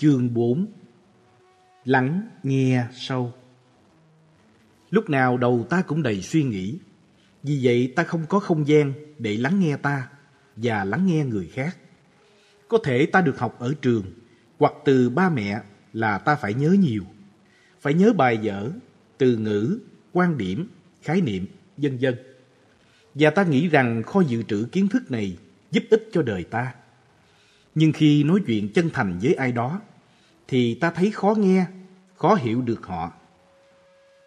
Chương 4 Lắng nghe sâu. Lúc nào đầu ta cũng đầy suy nghĩ. Vì vậy ta không có không gian để lắng nghe ta Và lắng nghe người khác. Có thể ta được học ở trường Hoặc từ ba mẹ là ta phải nhớ nhiều. Phải nhớ bài vở, từ ngữ, quan điểm, khái niệm, vân vân. Và ta nghĩ rằng kho dự trữ kiến thức này giúp ích cho đời ta. Nhưng khi nói chuyện chân thành với ai đó, thì ta thấy khó nghe, khó hiểu được họ.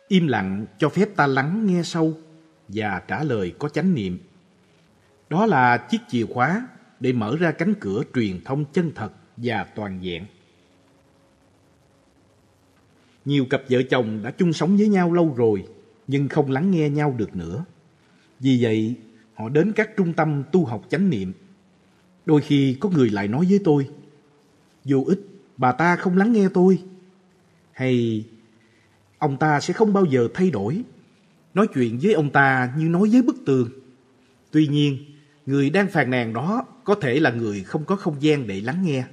Im lặng cho phép ta lắng nghe sâu và trả lời có chánh niệm. Đó là chiếc chìa khóa để mở ra cánh cửa truyền thông chân thật và toàn vẹn. Nhiều cặp vợ chồng đã chung sống với nhau lâu rồi nhưng không lắng nghe nhau được nữa. Vì vậy, họ đến các trung tâm tu học chánh niệm Đôi khi có người lại nói với tôi, vô ích, bà ta không lắng nghe tôi. Hay ông ta sẽ không bao giờ thay đổi. Nói chuyện với ông ta như nói với bức tường. Tuy nhiên, người đang phàn nàn đó có thể là người không có không gian để lắng nghe.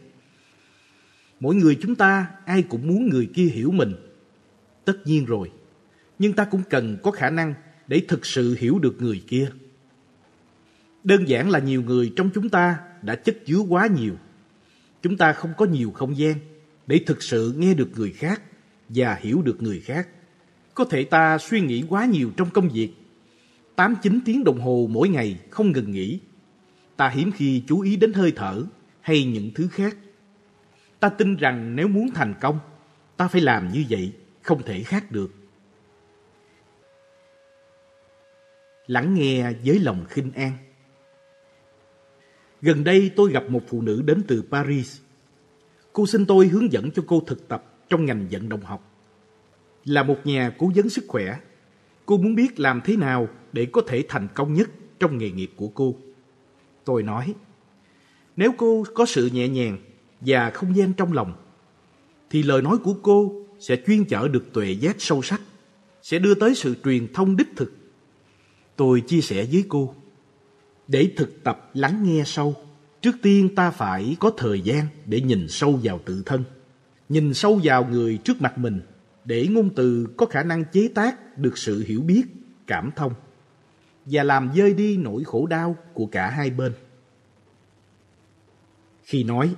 Mỗi người chúng ta ai cũng muốn người kia hiểu mình. Tất nhiên rồi, nhưng ta cũng cần có khả năng để thực sự hiểu được người kia. Đơn giản là nhiều người trong chúng ta đã chất chứa quá nhiều. Chúng ta không có nhiều không gian để thực sự nghe được người khác và hiểu được người khác. Có thể ta suy nghĩ quá nhiều trong công việc. 8-9 tiếng đồng hồ mỗi ngày không ngừng nghỉ. Ta hiếm khi chú ý đến hơi thở hay những thứ khác. Ta tin rằng nếu muốn thành công, ta phải làm như vậy, không thể khác được. Lắng nghe với lòng khinh an. Gần đây tôi gặp một phụ nữ đến từ Paris. Cô xin tôi hướng dẫn cho cô thực tập trong ngành vận động học. Là một nhà cố vấn sức khỏe, cô muốn biết làm thế nào để có thể thành công nhất trong nghề nghiệp của cô. Tôi nói, nếu cô có sự nhẹ nhàng và không gian trong lòng, thì lời nói của cô sẽ chuyên chở được tuệ giác sâu sắc, sẽ đưa tới sự truyền thông đích thực. Tôi chia sẻ với cô, để thực tập lắng nghe sâu, trước tiên ta phải có thời gian để nhìn sâu vào tự thân, nhìn sâu vào người trước mặt mình để ngôn từ có khả năng chế tác được sự hiểu biết, cảm thông và làm dơi đi nỗi khổ đau của cả hai bên. Khi nói,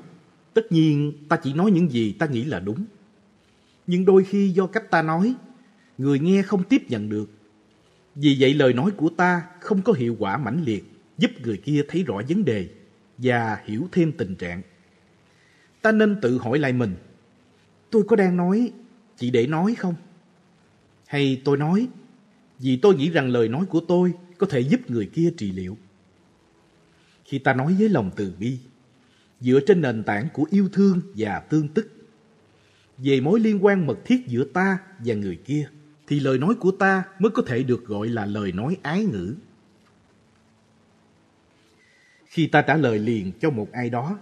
tất nhiên ta chỉ nói những gì ta nghĩ là đúng. Nhưng đôi khi do cách ta nói, người nghe không tiếp nhận được. Vì vậy lời nói của ta không có hiệu quả mãnh liệt giúp người kia thấy rõ vấn đề và hiểu thêm tình trạng. Ta nên tự hỏi lại mình, tôi có đang nói chỉ để nói không? Hay tôi nói vì tôi nghĩ rằng lời nói của tôi có thể giúp người kia trị liệu? Khi ta nói với lòng từ bi, dựa trên nền tảng của yêu thương và tương tức, về mối liên quan mật thiết giữa ta và người kia, thì lời nói của ta mới có thể được gọi là lời nói ái ngữ. Khi ta trả lời liền cho một ai đó,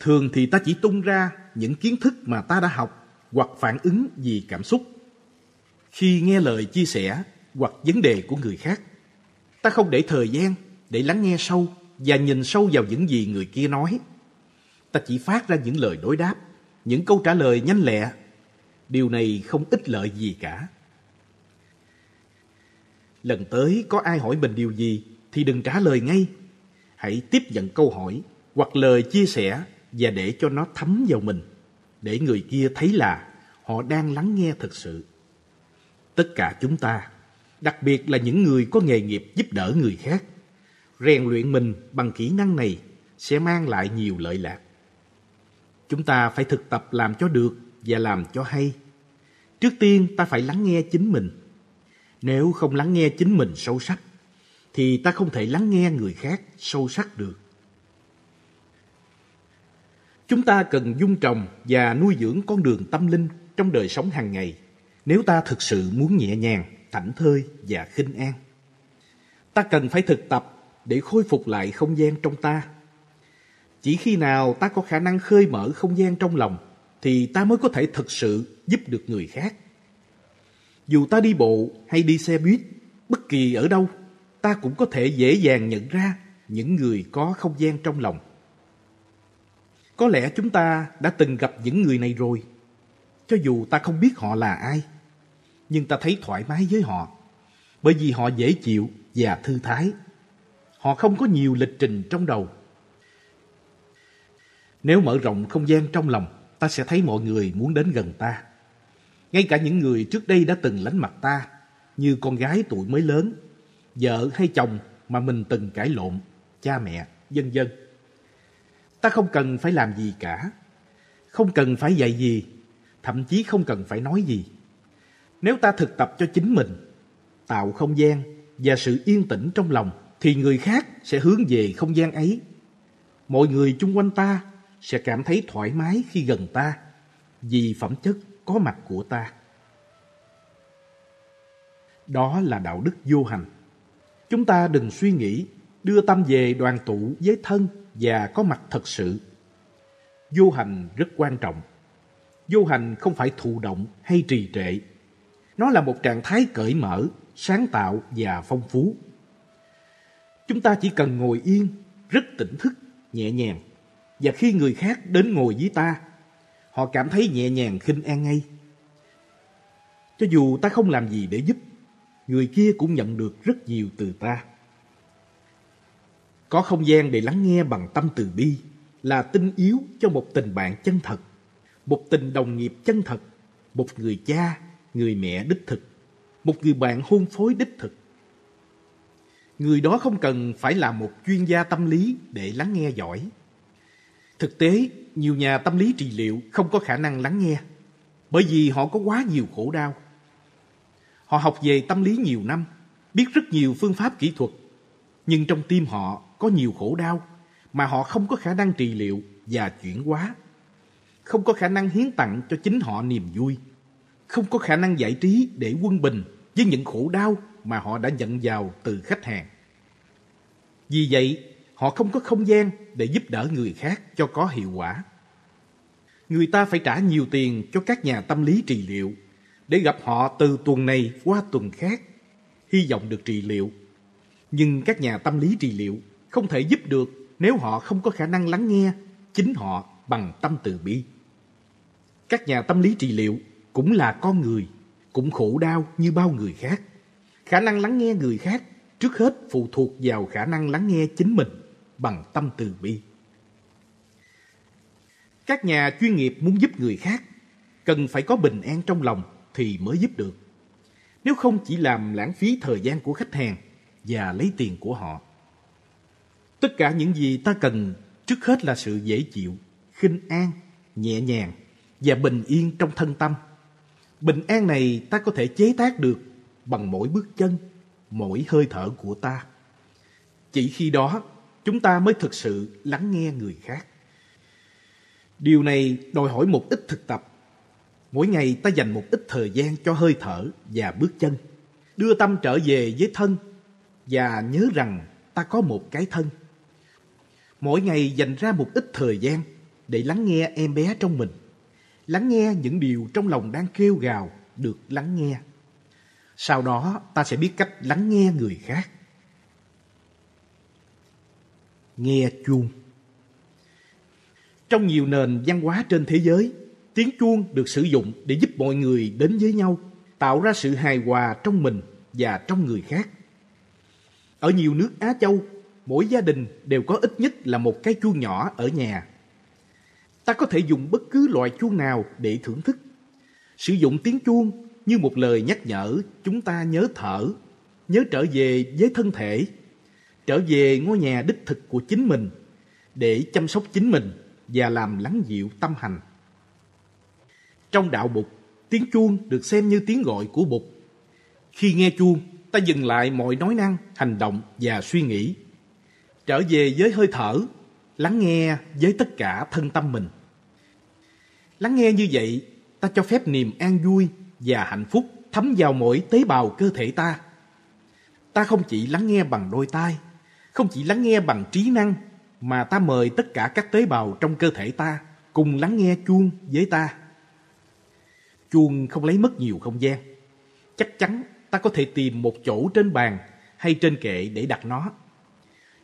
thường thì ta chỉ tung ra những kiến thức mà ta đã học hoặc phản ứng vì cảm xúc. Khi nghe lời chia sẻ hoặc vấn đề của người khác, ta không để thời gian để lắng nghe sâu và nhìn sâu vào những gì người kia nói. Ta chỉ phát ra những lời đối đáp, những câu trả lời nhanh lẹ. Điều này không ích lợi gì cả. Lần tới có ai hỏi mình điều gì thì đừng trả lời ngay hãy tiếp nhận câu hỏi hoặc lời chia sẻ và để cho nó thấm vào mình, để người kia thấy là họ đang lắng nghe thực sự. Tất cả chúng ta, đặc biệt là những người có nghề nghiệp giúp đỡ người khác, rèn luyện mình bằng kỹ năng này sẽ mang lại nhiều lợi lạc. Chúng ta phải thực tập làm cho được và làm cho hay. Trước tiên ta phải lắng nghe chính mình. Nếu không lắng nghe chính mình sâu sắc, thì ta không thể lắng nghe người khác sâu sắc được. Chúng ta cần dung trồng và nuôi dưỡng con đường tâm linh trong đời sống hàng ngày nếu ta thực sự muốn nhẹ nhàng, thảnh thơi và khinh an. Ta cần phải thực tập để khôi phục lại không gian trong ta. Chỉ khi nào ta có khả năng khơi mở không gian trong lòng thì ta mới có thể thực sự giúp được người khác. Dù ta đi bộ hay đi xe buýt, bất kỳ ở đâu ta cũng có thể dễ dàng nhận ra những người có không gian trong lòng. Có lẽ chúng ta đã từng gặp những người này rồi. Cho dù ta không biết họ là ai, nhưng ta thấy thoải mái với họ. Bởi vì họ dễ chịu và thư thái. Họ không có nhiều lịch trình trong đầu. Nếu mở rộng không gian trong lòng, ta sẽ thấy mọi người muốn đến gần ta. Ngay cả những người trước đây đã từng lánh mặt ta, như con gái tuổi mới lớn, vợ hay chồng mà mình từng cãi lộn, cha mẹ, vân vân. Ta không cần phải làm gì cả, không cần phải dạy gì, thậm chí không cần phải nói gì. Nếu ta thực tập cho chính mình, tạo không gian và sự yên tĩnh trong lòng, thì người khác sẽ hướng về không gian ấy. Mọi người chung quanh ta sẽ cảm thấy thoải mái khi gần ta vì phẩm chất có mặt của ta. Đó là đạo đức vô hành. Chúng ta đừng suy nghĩ đưa tâm về đoàn tụ với thân và có mặt thật sự. Vô hành rất quan trọng. Vô hành không phải thụ động hay trì trệ. Nó là một trạng thái cởi mở, sáng tạo và phong phú. Chúng ta chỉ cần ngồi yên, rất tỉnh thức, nhẹ nhàng. Và khi người khác đến ngồi với ta, họ cảm thấy nhẹ nhàng khinh an ngay. Cho dù ta không làm gì để giúp, người kia cũng nhận được rất nhiều từ ta. Có không gian để lắng nghe bằng tâm từ bi là tinh yếu cho một tình bạn chân thật, một tình đồng nghiệp chân thật, một người cha, người mẹ đích thực, một người bạn hôn phối đích thực. Người đó không cần phải là một chuyên gia tâm lý để lắng nghe giỏi. Thực tế, nhiều nhà tâm lý trị liệu không có khả năng lắng nghe bởi vì họ có quá nhiều khổ đau. Họ học về tâm lý nhiều năm, biết rất nhiều phương pháp kỹ thuật, nhưng trong tim họ có nhiều khổ đau mà họ không có khả năng trị liệu và chuyển hóa. Không có khả năng hiến tặng cho chính họ niềm vui. Không có khả năng giải trí để quân bình với những khổ đau mà họ đã nhận vào từ khách hàng. Vì vậy, họ không có không gian để giúp đỡ người khác cho có hiệu quả. Người ta phải trả nhiều tiền cho các nhà tâm lý trị liệu để gặp họ từ tuần này qua tuần khác, hy vọng được trị liệu. Nhưng các nhà tâm lý trị liệu không thể giúp được nếu họ không có khả năng lắng nghe chính họ bằng tâm từ bi. Các nhà tâm lý trị liệu cũng là con người, cũng khổ đau như bao người khác. Khả năng lắng nghe người khác trước hết phụ thuộc vào khả năng lắng nghe chính mình bằng tâm từ bi. Các nhà chuyên nghiệp muốn giúp người khác cần phải có bình an trong lòng thì mới giúp được. Nếu không chỉ làm lãng phí thời gian của khách hàng và lấy tiền của họ. Tất cả những gì ta cần trước hết là sự dễ chịu, khinh an, nhẹ nhàng và bình yên trong thân tâm. Bình an này ta có thể chế tác được bằng mỗi bước chân, mỗi hơi thở của ta. Chỉ khi đó chúng ta mới thực sự lắng nghe người khác. Điều này đòi hỏi một ít thực tập. Mỗi ngày ta dành một ít thời gian cho hơi thở và bước chân. Đưa tâm trở về với thân và nhớ rằng ta có một cái thân. Mỗi ngày dành ra một ít thời gian để lắng nghe em bé trong mình. Lắng nghe những điều trong lòng đang kêu gào được lắng nghe. Sau đó ta sẽ biết cách lắng nghe người khác. Nghe chuông Trong nhiều nền văn hóa trên thế giới, tiếng chuông được sử dụng để giúp mọi người đến với nhau, tạo ra sự hài hòa trong mình và trong người khác. Ở nhiều nước Á Châu, mỗi gia đình đều có ít nhất là một cái chuông nhỏ ở nhà. Ta có thể dùng bất cứ loại chuông nào để thưởng thức. Sử dụng tiếng chuông như một lời nhắc nhở chúng ta nhớ thở, nhớ trở về với thân thể, trở về ngôi nhà đích thực của chính mình để chăm sóc chính mình và làm lắng dịu tâm hành. Trong đạo Bụt, tiếng chuông được xem như tiếng gọi của Bụt. Khi nghe chuông, ta dừng lại mọi nói năng, hành động và suy nghĩ. Trở về với hơi thở, lắng nghe với tất cả thân tâm mình. Lắng nghe như vậy, ta cho phép niềm an vui và hạnh phúc thấm vào mỗi tế bào cơ thể ta. Ta không chỉ lắng nghe bằng đôi tai, không chỉ lắng nghe bằng trí năng, mà ta mời tất cả các tế bào trong cơ thể ta cùng lắng nghe chuông với ta. Chuông không lấy mất nhiều không gian. Chắc chắn ta có thể tìm một chỗ trên bàn hay trên kệ để đặt nó.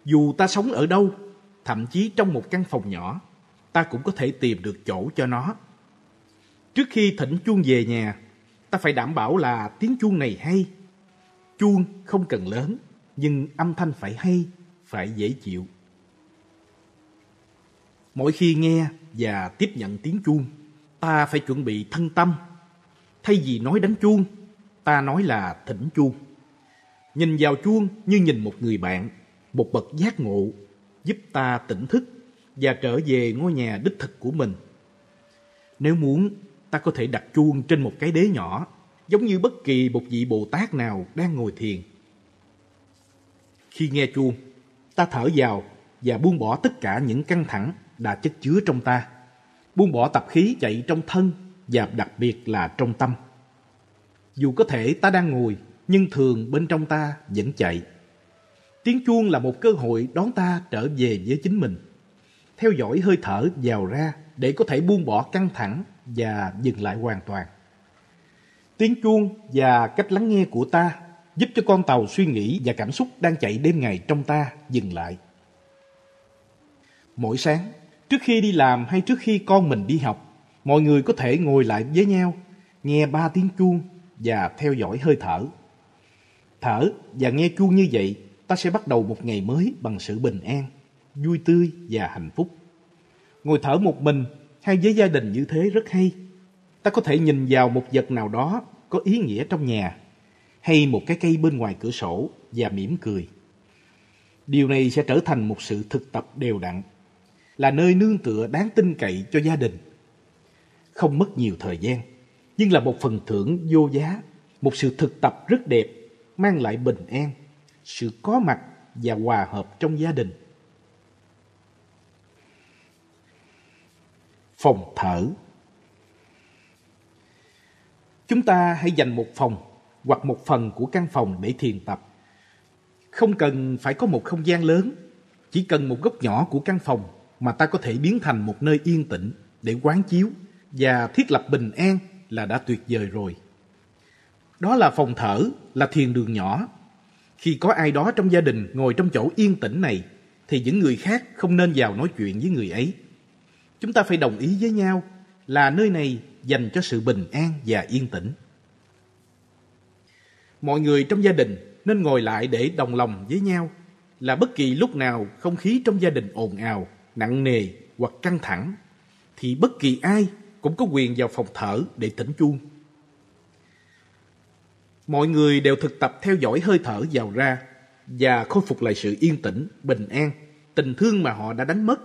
Dù ta sống ở đâu, thậm chí trong một căn phòng nhỏ, ta cũng có thể tìm được chỗ cho nó. Trước khi thỉnh chuông về nhà, ta phải đảm bảo là tiếng chuông này hay. Chuông không cần lớn, nhưng âm thanh phải hay, phải dễ chịu. Mỗi khi nghe và tiếp nhận tiếng chuông, ta phải chuẩn bị thân tâm. Thay vì nói đánh chuông, ta nói là thỉnh chuông. Nhìn vào chuông như nhìn một người bạn, một bậc giác ngộ, giúp ta tỉnh thức và trở về ngôi nhà đích thực của mình. Nếu muốn, ta có thể đặt chuông trên một cái đế nhỏ, giống như bất kỳ một vị Bồ Tát nào đang ngồi thiền. Khi nghe chuông, ta thở vào và buông bỏ tất cả những căng thẳng đã chất chứa trong ta. Buông bỏ tập khí chạy trong thân và đặc biệt là trong tâm. Dù có thể ta đang ngồi, nhưng thường bên trong ta vẫn chạy. Tiếng chuông là một cơ hội đón ta trở về với chính mình. Theo dõi hơi thở vào ra để có thể buông bỏ căng thẳng và dừng lại hoàn toàn. Tiếng chuông và cách lắng nghe của ta giúp cho con tàu suy nghĩ và cảm xúc đang chạy đêm ngày trong ta dừng lại. Mỗi sáng, trước khi đi làm hay trước khi con mình đi học, mọi người có thể ngồi lại với nhau, nghe ba tiếng chuông và theo dõi hơi thở. Thở và nghe chuông như vậy, ta sẽ bắt đầu một ngày mới bằng sự bình an, vui tươi và hạnh phúc. Ngồi thở một mình hay với gia đình như thế rất hay. Ta có thể nhìn vào một vật nào đó có ý nghĩa trong nhà hay một cái cây bên ngoài cửa sổ và mỉm cười. Điều này sẽ trở thành một sự thực tập đều đặn, là nơi nương tựa đáng tin cậy cho gia đình. Không mất nhiều thời gian, nhưng là một phần thưởng vô giá, một sự thực tập rất đẹp, mang lại bình an, sự có mặt và hòa hợp trong gia đình. Phòng thở Chúng ta hãy dành một phòng hoặc một phần của căn phòng để thiền tập. Không cần phải có một không gian lớn, chỉ cần một góc nhỏ của căn phòng mà ta có thể biến thành một nơi yên tĩnh để quán chiếu và thiết lập bình an là đã tuyệt vời rồi. Đó là phòng thở, là thiền đường nhỏ. Khi có ai đó trong gia đình ngồi trong chỗ yên tĩnh này, thì những người khác không nên vào nói chuyện với người ấy. Chúng ta phải đồng ý với nhau là nơi này dành cho sự bình an và yên tĩnh. Mọi người trong gia đình nên ngồi lại để đồng lòng với nhau là bất kỳ lúc nào không khí trong gia đình ồn ào, nặng nề hoặc căng thẳng thì bất kỳ ai cũng có quyền vào phòng thở để tỉnh chuông. Mọi người đều thực tập theo dõi hơi thở vào ra và khôi phục lại sự yên tĩnh, bình an, tình thương mà họ đã đánh mất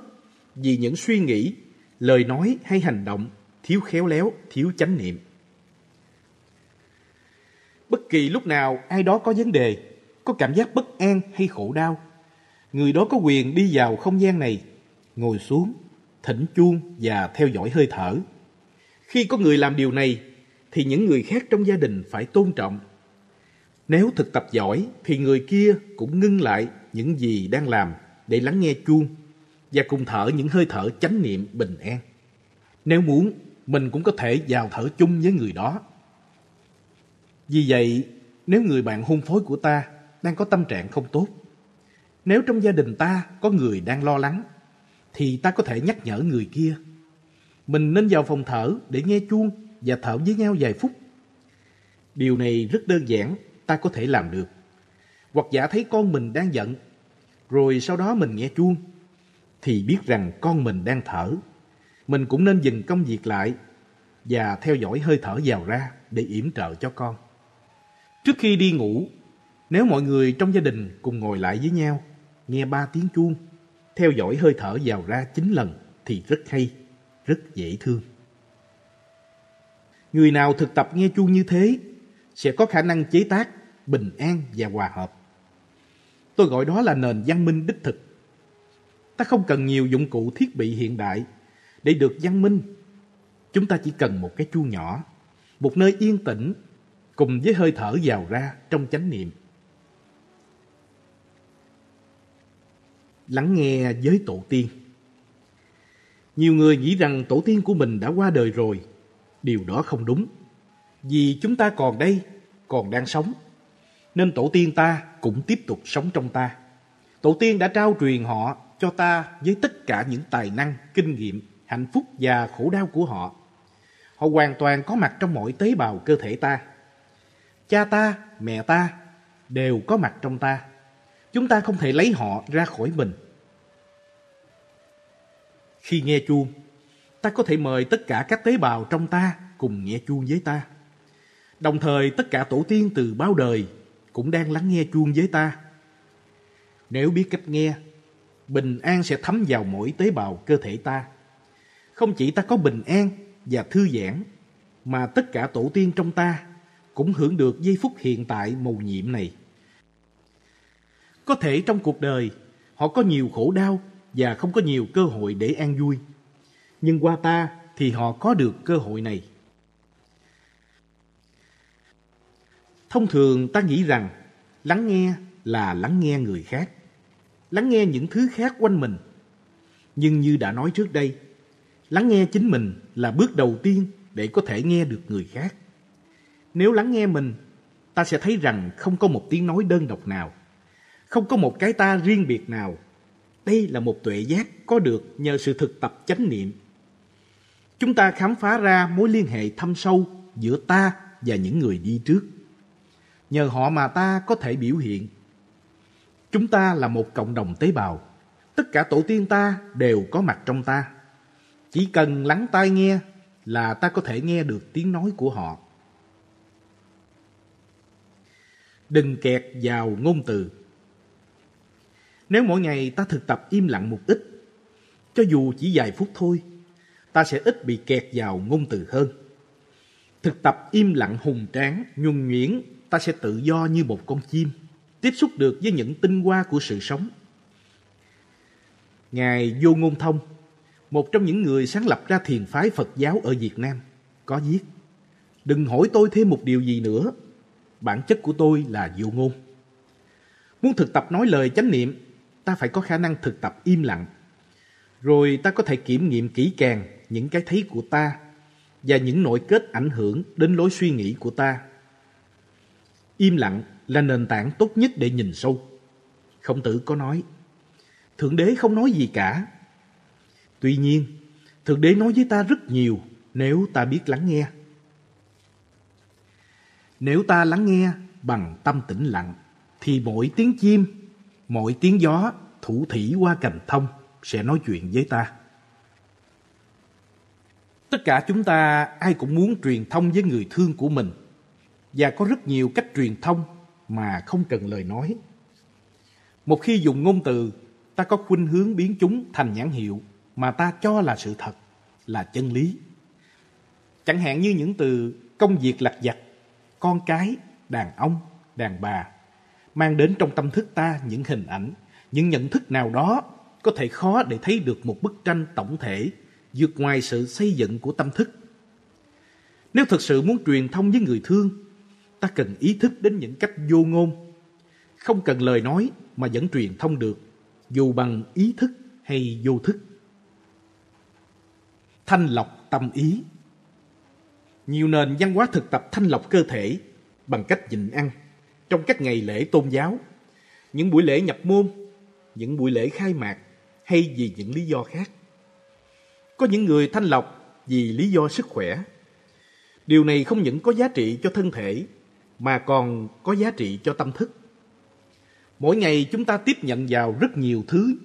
vì những suy nghĩ, lời nói hay hành động thiếu khéo léo, thiếu chánh niệm. Bất kỳ lúc nào ai đó có vấn đề, có cảm giác bất an hay khổ đau, người đó có quyền đi vào không gian này, ngồi xuống, thỉnh chuông và theo dõi hơi thở. Khi có người làm điều này, thì những người khác trong gia đình phải tôn trọng. Nếu thực tập giỏi, thì người kia cũng ngưng lại những gì đang làm để lắng nghe chuông và cùng thở những hơi thở chánh niệm bình an. Nếu muốn, mình cũng có thể vào thở chung với người đó. Vì vậy, nếu người bạn hôn phối của ta đang có tâm trạng không tốt, nếu trong gia đình ta có người đang lo lắng, thì ta có thể nhắc nhở người kia. Mình nên vào phòng thở để nghe chuông và thở với nhau vài phút. Điều này rất đơn giản, ta có thể làm được. Hoặc giả thấy con mình đang giận, rồi sau đó mình nghe chuông, thì biết rằng con mình đang thở. Mình cũng nên dừng công việc lại và theo dõi hơi thở vào ra để yểm trợ cho con. Trước khi đi ngủ, nếu mọi người trong gia đình cùng ngồi lại với nhau, nghe ba tiếng chuông, theo dõi hơi thở vào ra chín lần thì rất hay, rất dễ thương. Người nào thực tập nghe chuông như thế sẽ có khả năng chế tác, bình an và hòa hợp. Tôi gọi đó là nền văn minh đích thực. Ta không cần nhiều dụng cụ thiết bị hiện đại để được văn minh. Chúng ta chỉ cần một cái chuông nhỏ, một nơi yên tĩnh cùng với hơi thở vào ra trong chánh niệm. Lắng nghe với tổ tiên nhiều người nghĩ rằng tổ tiên của mình đã qua đời rồi. Điều đó không đúng. Vì chúng ta còn đây, còn đang sống. Nên tổ tiên ta cũng tiếp tục sống trong ta. Tổ tiên đã trao truyền họ cho ta với tất cả những tài năng, kinh nghiệm hạnh phúc và khổ đau của họ. Họ hoàn toàn có mặt trong mọi tế bào cơ thể ta. Cha ta, mẹ ta đều có mặt trong ta. Chúng ta không thể lấy họ ra khỏi mình. Khi nghe chuông, ta có thể mời tất cả các tế bào trong ta cùng nghe chuông với ta. Đồng thời tất cả tổ tiên từ bao đời cũng đang lắng nghe chuông với ta. Nếu biết cách nghe, bình an sẽ thấm vào mỗi tế bào cơ thể ta. Không chỉ ta có bình an và thư giãn, mà tất cả tổ tiên trong ta cũng hưởng được giây phút hiện tại mầu nhiệm này. Có thể trong cuộc đời, họ có nhiều khổ đau và không có nhiều cơ hội để an vui. Nhưng qua ta thì họ có được cơ hội này. Thông thường ta nghĩ rằng lắng nghe là lắng nghe người khác, lắng nghe những thứ khác quanh mình. Nhưng như đã nói trước đây, lắng nghe chính mình là bước đầu tiên để có thể nghe được người khác. Nếu lắng nghe mình, ta sẽ thấy rằng không có một tiếng nói đơn độc nào, không có một cái ta riêng biệt nào. Đây là một tuệ giác có được nhờ sự thực tập chánh niệm. Chúng ta khám phá ra mối liên hệ thâm sâu giữa ta và những người đi trước. Nhờ họ mà ta có thể biểu hiện. Chúng ta là một cộng đồng tế bào. Tất cả tổ tiên ta đều có mặt trong ta. Chỉ cần lắng tai nghe là ta có thể nghe được tiếng nói của họ. Đừng kẹt vào ngôn từ. Nếu mỗi ngày ta thực tập im lặng một ít, cho dù chỉ vài phút thôi, ta sẽ ít bị kẹt vào ngôn từ hơn. Thực tập im lặng hùng tráng, nhuần nhuyễn, ta sẽ tự do như một con chim, tiếp xúc được với những tinh hoa của sự sống. Ngài Vô Ngôn Thông, một trong những người sáng lập ra thiền phái Phật giáo ở Việt Nam, có viết Đừng hỏi tôi thêm một điều gì nữa, bản chất của tôi là vô ngôn. Muốn thực tập nói lời chánh niệm, ta phải có khả năng thực tập im lặng. Rồi ta có thể kiểm nghiệm kỹ càng những cái thấy của ta và những nội kết ảnh hưởng đến lối suy nghĩ của ta. Im lặng là nền tảng tốt nhất để nhìn sâu. Khổng tử có nói, Thượng đế không nói gì cả. Tuy nhiên, Thượng đế nói với ta rất nhiều nếu ta biết lắng nghe. Nếu ta lắng nghe bằng tâm tĩnh lặng, thì mỗi tiếng chim, mỗi tiếng gió thủ thủy qua cành thông sẽ nói chuyện với ta. Tất cả chúng ta ai cũng muốn truyền thông với người thương của mình và có rất nhiều cách truyền thông mà không cần lời nói. Một khi dùng ngôn từ, ta có khuynh hướng biến chúng thành nhãn hiệu mà ta cho là sự thật, là chân lý. Chẳng hạn như những từ công việc lặt vặt, con cái, đàn ông, đàn bà, mang đến trong tâm thức ta những hình ảnh, những nhận thức nào đó có thể khó để thấy được một bức tranh tổng thể vượt ngoài sự xây dựng của tâm thức. Nếu thực sự muốn truyền thông với người thương, ta cần ý thức đến những cách vô ngôn. Không cần lời nói mà vẫn truyền thông được, dù bằng ý thức hay vô thức. Thanh lọc tâm ý Nhiều nền văn hóa thực tập thanh lọc cơ thể bằng cách nhịn ăn trong các ngày lễ tôn giáo, những buổi lễ nhập môn, những buổi lễ khai mạc hay vì những lý do khác. Có những người thanh lọc vì lý do sức khỏe. Điều này không những có giá trị cho thân thể mà còn có giá trị cho tâm thức. Mỗi ngày chúng ta tiếp nhận vào rất nhiều thứ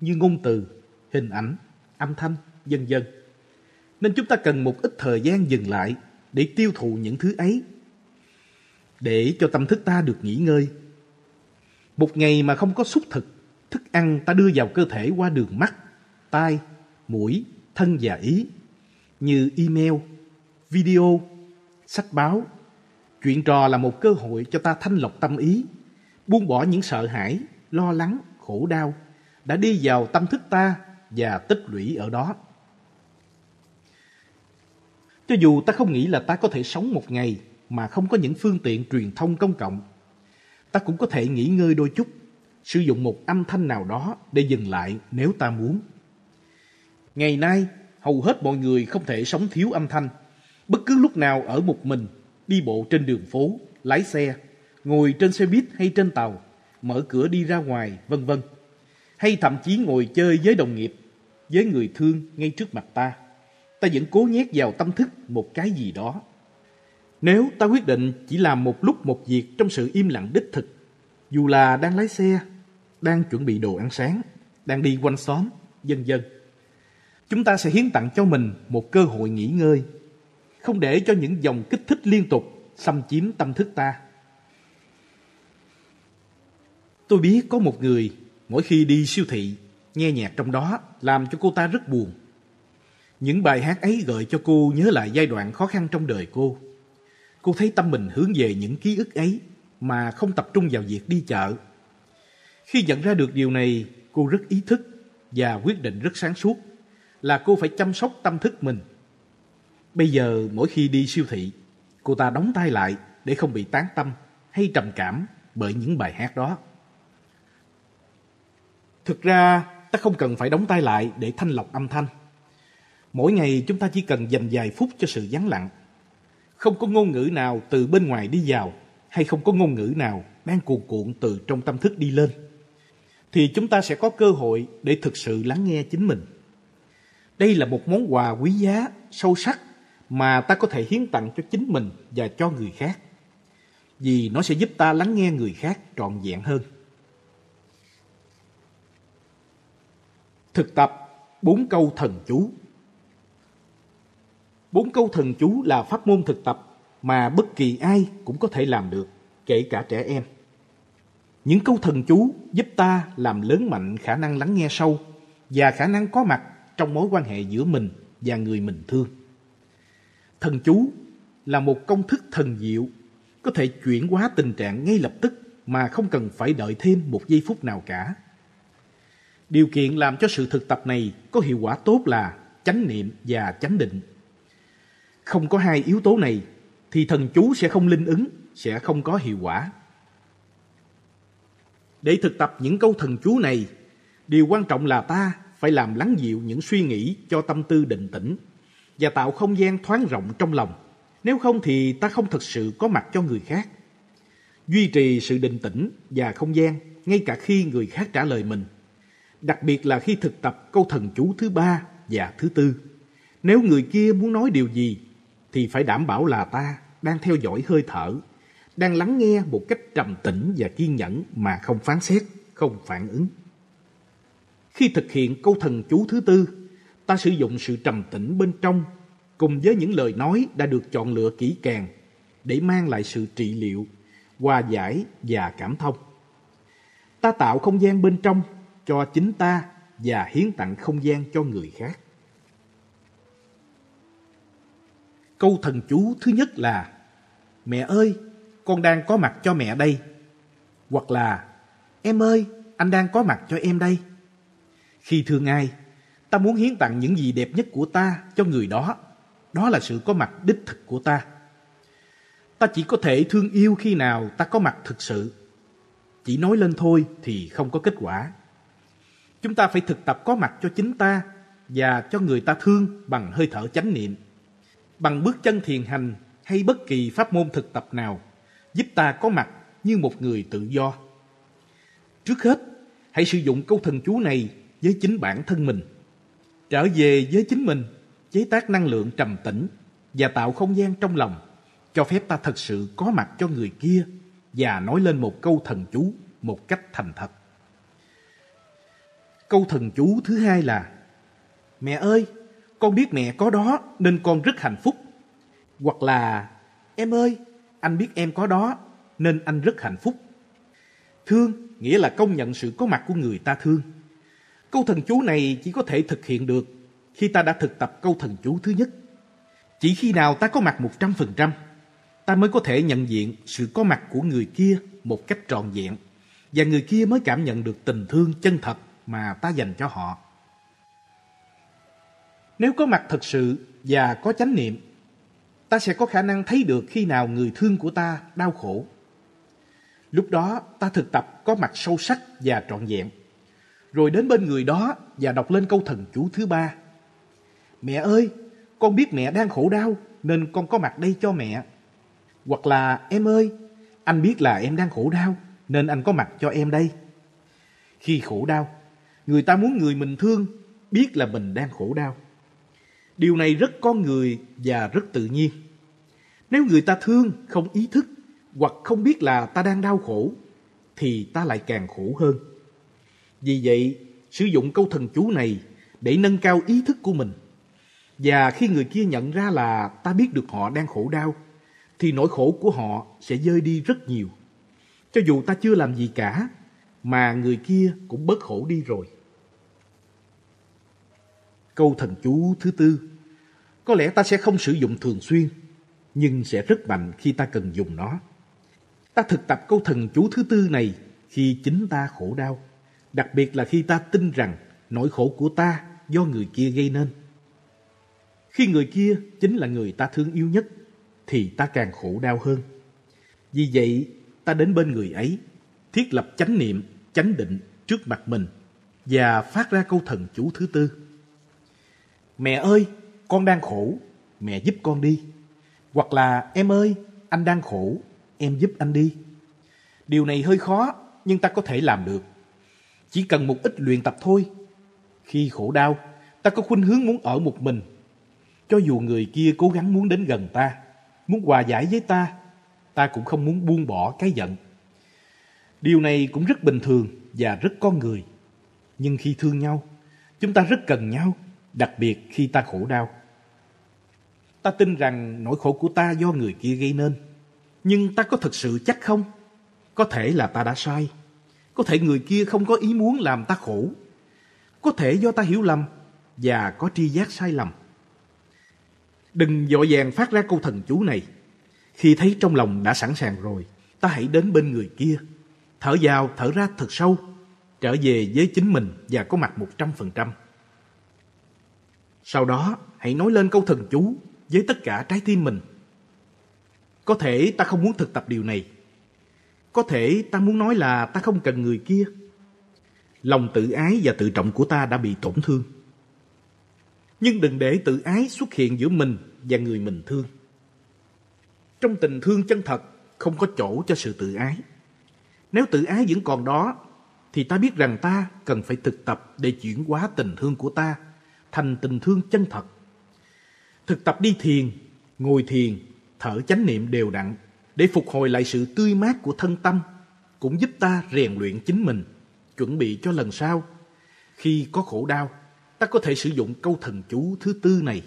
như ngôn từ, hình ảnh, âm thanh, vân vân. Nên chúng ta cần một ít thời gian dừng lại để tiêu thụ những thứ ấy, để cho tâm thức ta được nghỉ ngơi. Một ngày mà không có xúc thực, thức ăn ta đưa vào cơ thể qua đường mắt, tai, mũi, thân và ý, như email, video, sách báo. Chuyện trò là một cơ hội cho ta thanh lọc tâm ý, buông bỏ những sợ hãi, lo lắng, khổ đau đã đi vào tâm thức ta và tích lũy ở đó. Cho dù ta không nghĩ là ta có thể sống một ngày mà không có những phương tiện truyền thông công cộng, ta cũng có thể nghỉ ngơi đôi chút, sử dụng một âm thanh nào đó để dừng lại nếu ta muốn. Ngày nay, hầu hết mọi người không thể sống thiếu âm thanh. Bất cứ lúc nào ở một mình, đi bộ trên đường phố, lái xe, ngồi trên xe buýt hay trên tàu, mở cửa đi ra ngoài, vân vân. Hay thậm chí ngồi chơi với đồng nghiệp. với người thương ngay trước mặt ta, ta vẫn cố nhét vào tâm thức một cái gì đó. Nếu ta quyết định chỉ làm một lúc một việc trong sự im lặng đích thực, dù là đang lái xe, đang chuẩn bị đồ ăn sáng, đang đi quanh xóm, vân vân, chúng ta sẽ hiến tặng cho mình một cơ hội nghỉ ngơi, không để cho những dòng kích thích liên tục xâm chiếm tâm thức ta. Tôi biết có một người mỗi khi đi siêu thị, nghe nhạc trong đó làm cho cô ta rất buồn. Những bài hát ấy gợi cho cô nhớ lại giai đoạn khó khăn trong đời cô. Cô thấy tâm mình hướng về những ký ức ấy mà không tập trung vào việc đi chợ. Khi nhận ra được điều này, cô rất ý thức và quyết định rất sáng suốt là cô phải chăm sóc tâm thức mình. Bây giờ mỗi khi đi siêu thị, cô ta đóng tay lại để không bị tán tâm hay trầm cảm bởi những bài hát đó. Thực ra, ta không cần phải đóng tay lại để thanh lọc âm thanh. Mỗi ngày chúng ta chỉ cần dành vài phút cho sự vắng lặng. Không có ngôn ngữ nào từ bên ngoài đi vào hay không có ngôn ngữ nào đang cuồn cuộn từ trong tâm thức đi lên thì chúng ta sẽ có cơ hội để thực sự lắng nghe chính mình. Đây là một món quà quý giá, sâu sắc mà ta có thể hiến tặng cho chính mình và cho người khác. Vì nó sẽ giúp ta lắng nghe người khác trọn vẹn hơn. Thực tập bốn câu thần chú Bốn câu thần chú là pháp môn thực tập mà bất kỳ ai cũng có thể làm được, kể cả trẻ em. Những câu thần chú giúp ta làm lớn mạnh khả năng lắng nghe sâu và khả năng có mặt trong mối quan hệ giữa mình và người mình thương. Thần chú là một công thức thần diệu có thể chuyển hóa tình trạng ngay lập tức mà không cần phải đợi thêm một giây phút nào cả. Điều kiện làm cho sự thực tập này có hiệu quả tốt là chánh niệm và chánh định. Không có hai yếu tố này thì thần chú sẽ không linh ứng, sẽ không có hiệu quả. Để thực tập những câu thần chú này, điều quan trọng là ta phải làm lắng dịu những suy nghĩ cho tâm tư định tĩnh và tạo không gian thoáng rộng trong lòng. Nếu không thì ta không thực sự có mặt cho người khác. Duy trì sự định tĩnh và không gian ngay cả khi người khác trả lời mình. Đặc biệt là khi thực tập câu thần chú thứ ba và thứ tư. Nếu người kia muốn nói điều gì thì phải đảm bảo là ta đang theo dõi hơi thở, đang lắng nghe một cách trầm tĩnh và kiên nhẫn mà không phán xét, không phản ứng. Khi thực hiện câu thần chú thứ tư, ta sử dụng sự trầm tĩnh bên trong cùng với những lời nói đã được chọn lựa kỹ càng để mang lại sự trị liệu, hòa giải và cảm thông. Ta tạo không gian bên trong cho chính ta và hiến tặng không gian cho người khác. Câu thần chú thứ nhất là Mẹ ơi, con đang có mặt cho mẹ đây. Hoặc là Em ơi, anh đang có mặt cho em đây. Khi thương ai, ta muốn hiến tặng những gì đẹp nhất của ta cho người đó. Đó là sự có mặt đích thực của ta. Ta chỉ có thể thương yêu khi nào ta có mặt thực sự. Chỉ nói lên thôi thì không có kết quả. Chúng ta phải thực tập có mặt cho chính ta và cho người ta thương bằng hơi thở chánh niệm. Bằng bước chân thiền hành hay bất kỳ pháp môn thực tập nào giúp ta có mặt như một người tự do. Trước hết, hãy sử dụng câu thần chú này với chính bản thân mình. Trở về với chính mình, chế tác năng lượng trầm tĩnh và tạo không gian trong lòng, cho phép ta thật sự có mặt cho người kia và nói lên một câu thần chú một cách thành thật. Câu thần chú thứ hai là Mẹ ơi, con biết mẹ có đó nên con rất hạnh phúc. Hoặc là Em ơi, anh biết em có đó nên anh rất hạnh phúc. Thương nghĩa là công nhận sự có mặt của người ta thương. Câu thần chú này chỉ có thể thực hiện được khi ta đã thực tập câu thần chú thứ nhất. Chỉ khi nào ta có mặt 100%, ta mới có thể nhận diện sự có mặt của người kia một cách trọn vẹn và người kia mới cảm nhận được tình thương chân thật mà ta dành cho họ. Nếu có mặt thật sự và có chánh niệm, ta sẽ có khả năng thấy được khi nào người thương của ta đau khổ. Lúc đó ta thực tập có mặt sâu sắc và trọn vẹn. Rồi đến bên người đó và đọc lên câu thần chú thứ ba. Mẹ ơi, con biết mẹ đang khổ đau nên con có mặt đây cho mẹ. Hoặc là em ơi, anh biết là em đang khổ đau nên anh có mặt cho em đây. Khi khổ đau, người ta muốn người mình thương biết là mình đang khổ đau. Điều này rất con người và rất tự nhiên. Nếu người ta thương, không ý thức hoặc không biết là ta đang đau khổ, thì ta lại càng khổ hơn. Vì vậy, sử dụng câu thần chú này để nâng cao ý thức của mình. Và khi người kia nhận ra là ta biết được họ đang khổ đau, thì nỗi khổ của họ sẽ rơi đi rất nhiều. Cho dù ta chưa làm gì cả, mà người kia cũng bớt khổ đi rồi. Câu thần chú thứ tư, có lẽ ta sẽ không sử dụng thường xuyên, nhưng sẽ rất mạnh khi ta cần dùng nó. Ta thực tập câu thần chú thứ tư này khi chính ta khổ đau, đặc biệt là khi ta tin rằng nỗi khổ của ta do người kia gây nên. Khi người kia chính là người ta thương yêu nhất, thì ta càng khổ đau hơn. Vì vậy, ta đến bên người ấy, thiết lập chánh niệm, chánh định trước mặt mình và phát ra câu thần chú thứ tư. Mẹ ơi, con đang khổ, mẹ giúp con đi. Hoặc là em ơi, anh đang khổ, em giúp anh đi. Điều này hơi khó, nhưng ta có thể làm được. Chỉ cần một ít luyện tập thôi. Khi khổ đau, ta có khuynh hướng muốn ở một mình. Cho dù người kia cố gắng muốn đến gần ta, muốn hòa giải với ta, ta cũng không muốn buông bỏ cái giận. Điều này cũng rất bình thường và rất con người. Nhưng khi thương nhau, chúng ta rất cần nhau, đặc biệt khi ta khổ đau. Ta tin rằng nỗi khổ của ta do người kia gây nên. Nhưng ta có thực sự chắc không? Có thể là ta đã sai. Có thể người kia không có ý muốn làm ta khổ. Có thể do ta hiểu lầm và có tri giác sai lầm. Đừng dội vàng phát ra câu thần chú này. Khi thấy trong lòng đã sẵn sàng rồi, ta hãy đến bên người kia. Thở vào, thở ra thật sâu, trở về với chính mình và có mặt một trăm phần trăm. Sau đó, hãy nói lên câu thần chú với tất cả trái tim mình. Có thể ta không muốn thực tập điều này. Có thể ta muốn nói là ta không cần người kia. Lòng tự ái và tự trọng của ta đã bị tổn thương. Nhưng đừng để tự ái xuất hiện giữa mình và người mình thương. Trong tình thương chân thật, không có chỗ cho sự tự ái. Nếu tự ái vẫn còn đó, thì ta biết rằng ta cần phải thực tập để chuyển hóa tình thương của ta thành tình thương chân thật. Thực tập đi thiền, ngồi thiền, thở chánh niệm đều đặn để phục hồi lại sự tươi mát của thân tâm, cũng giúp ta rèn luyện chính mình, chuẩn bị cho lần sau. Khi có khổ đau, ta có thể sử dụng câu thần chú thứ tư này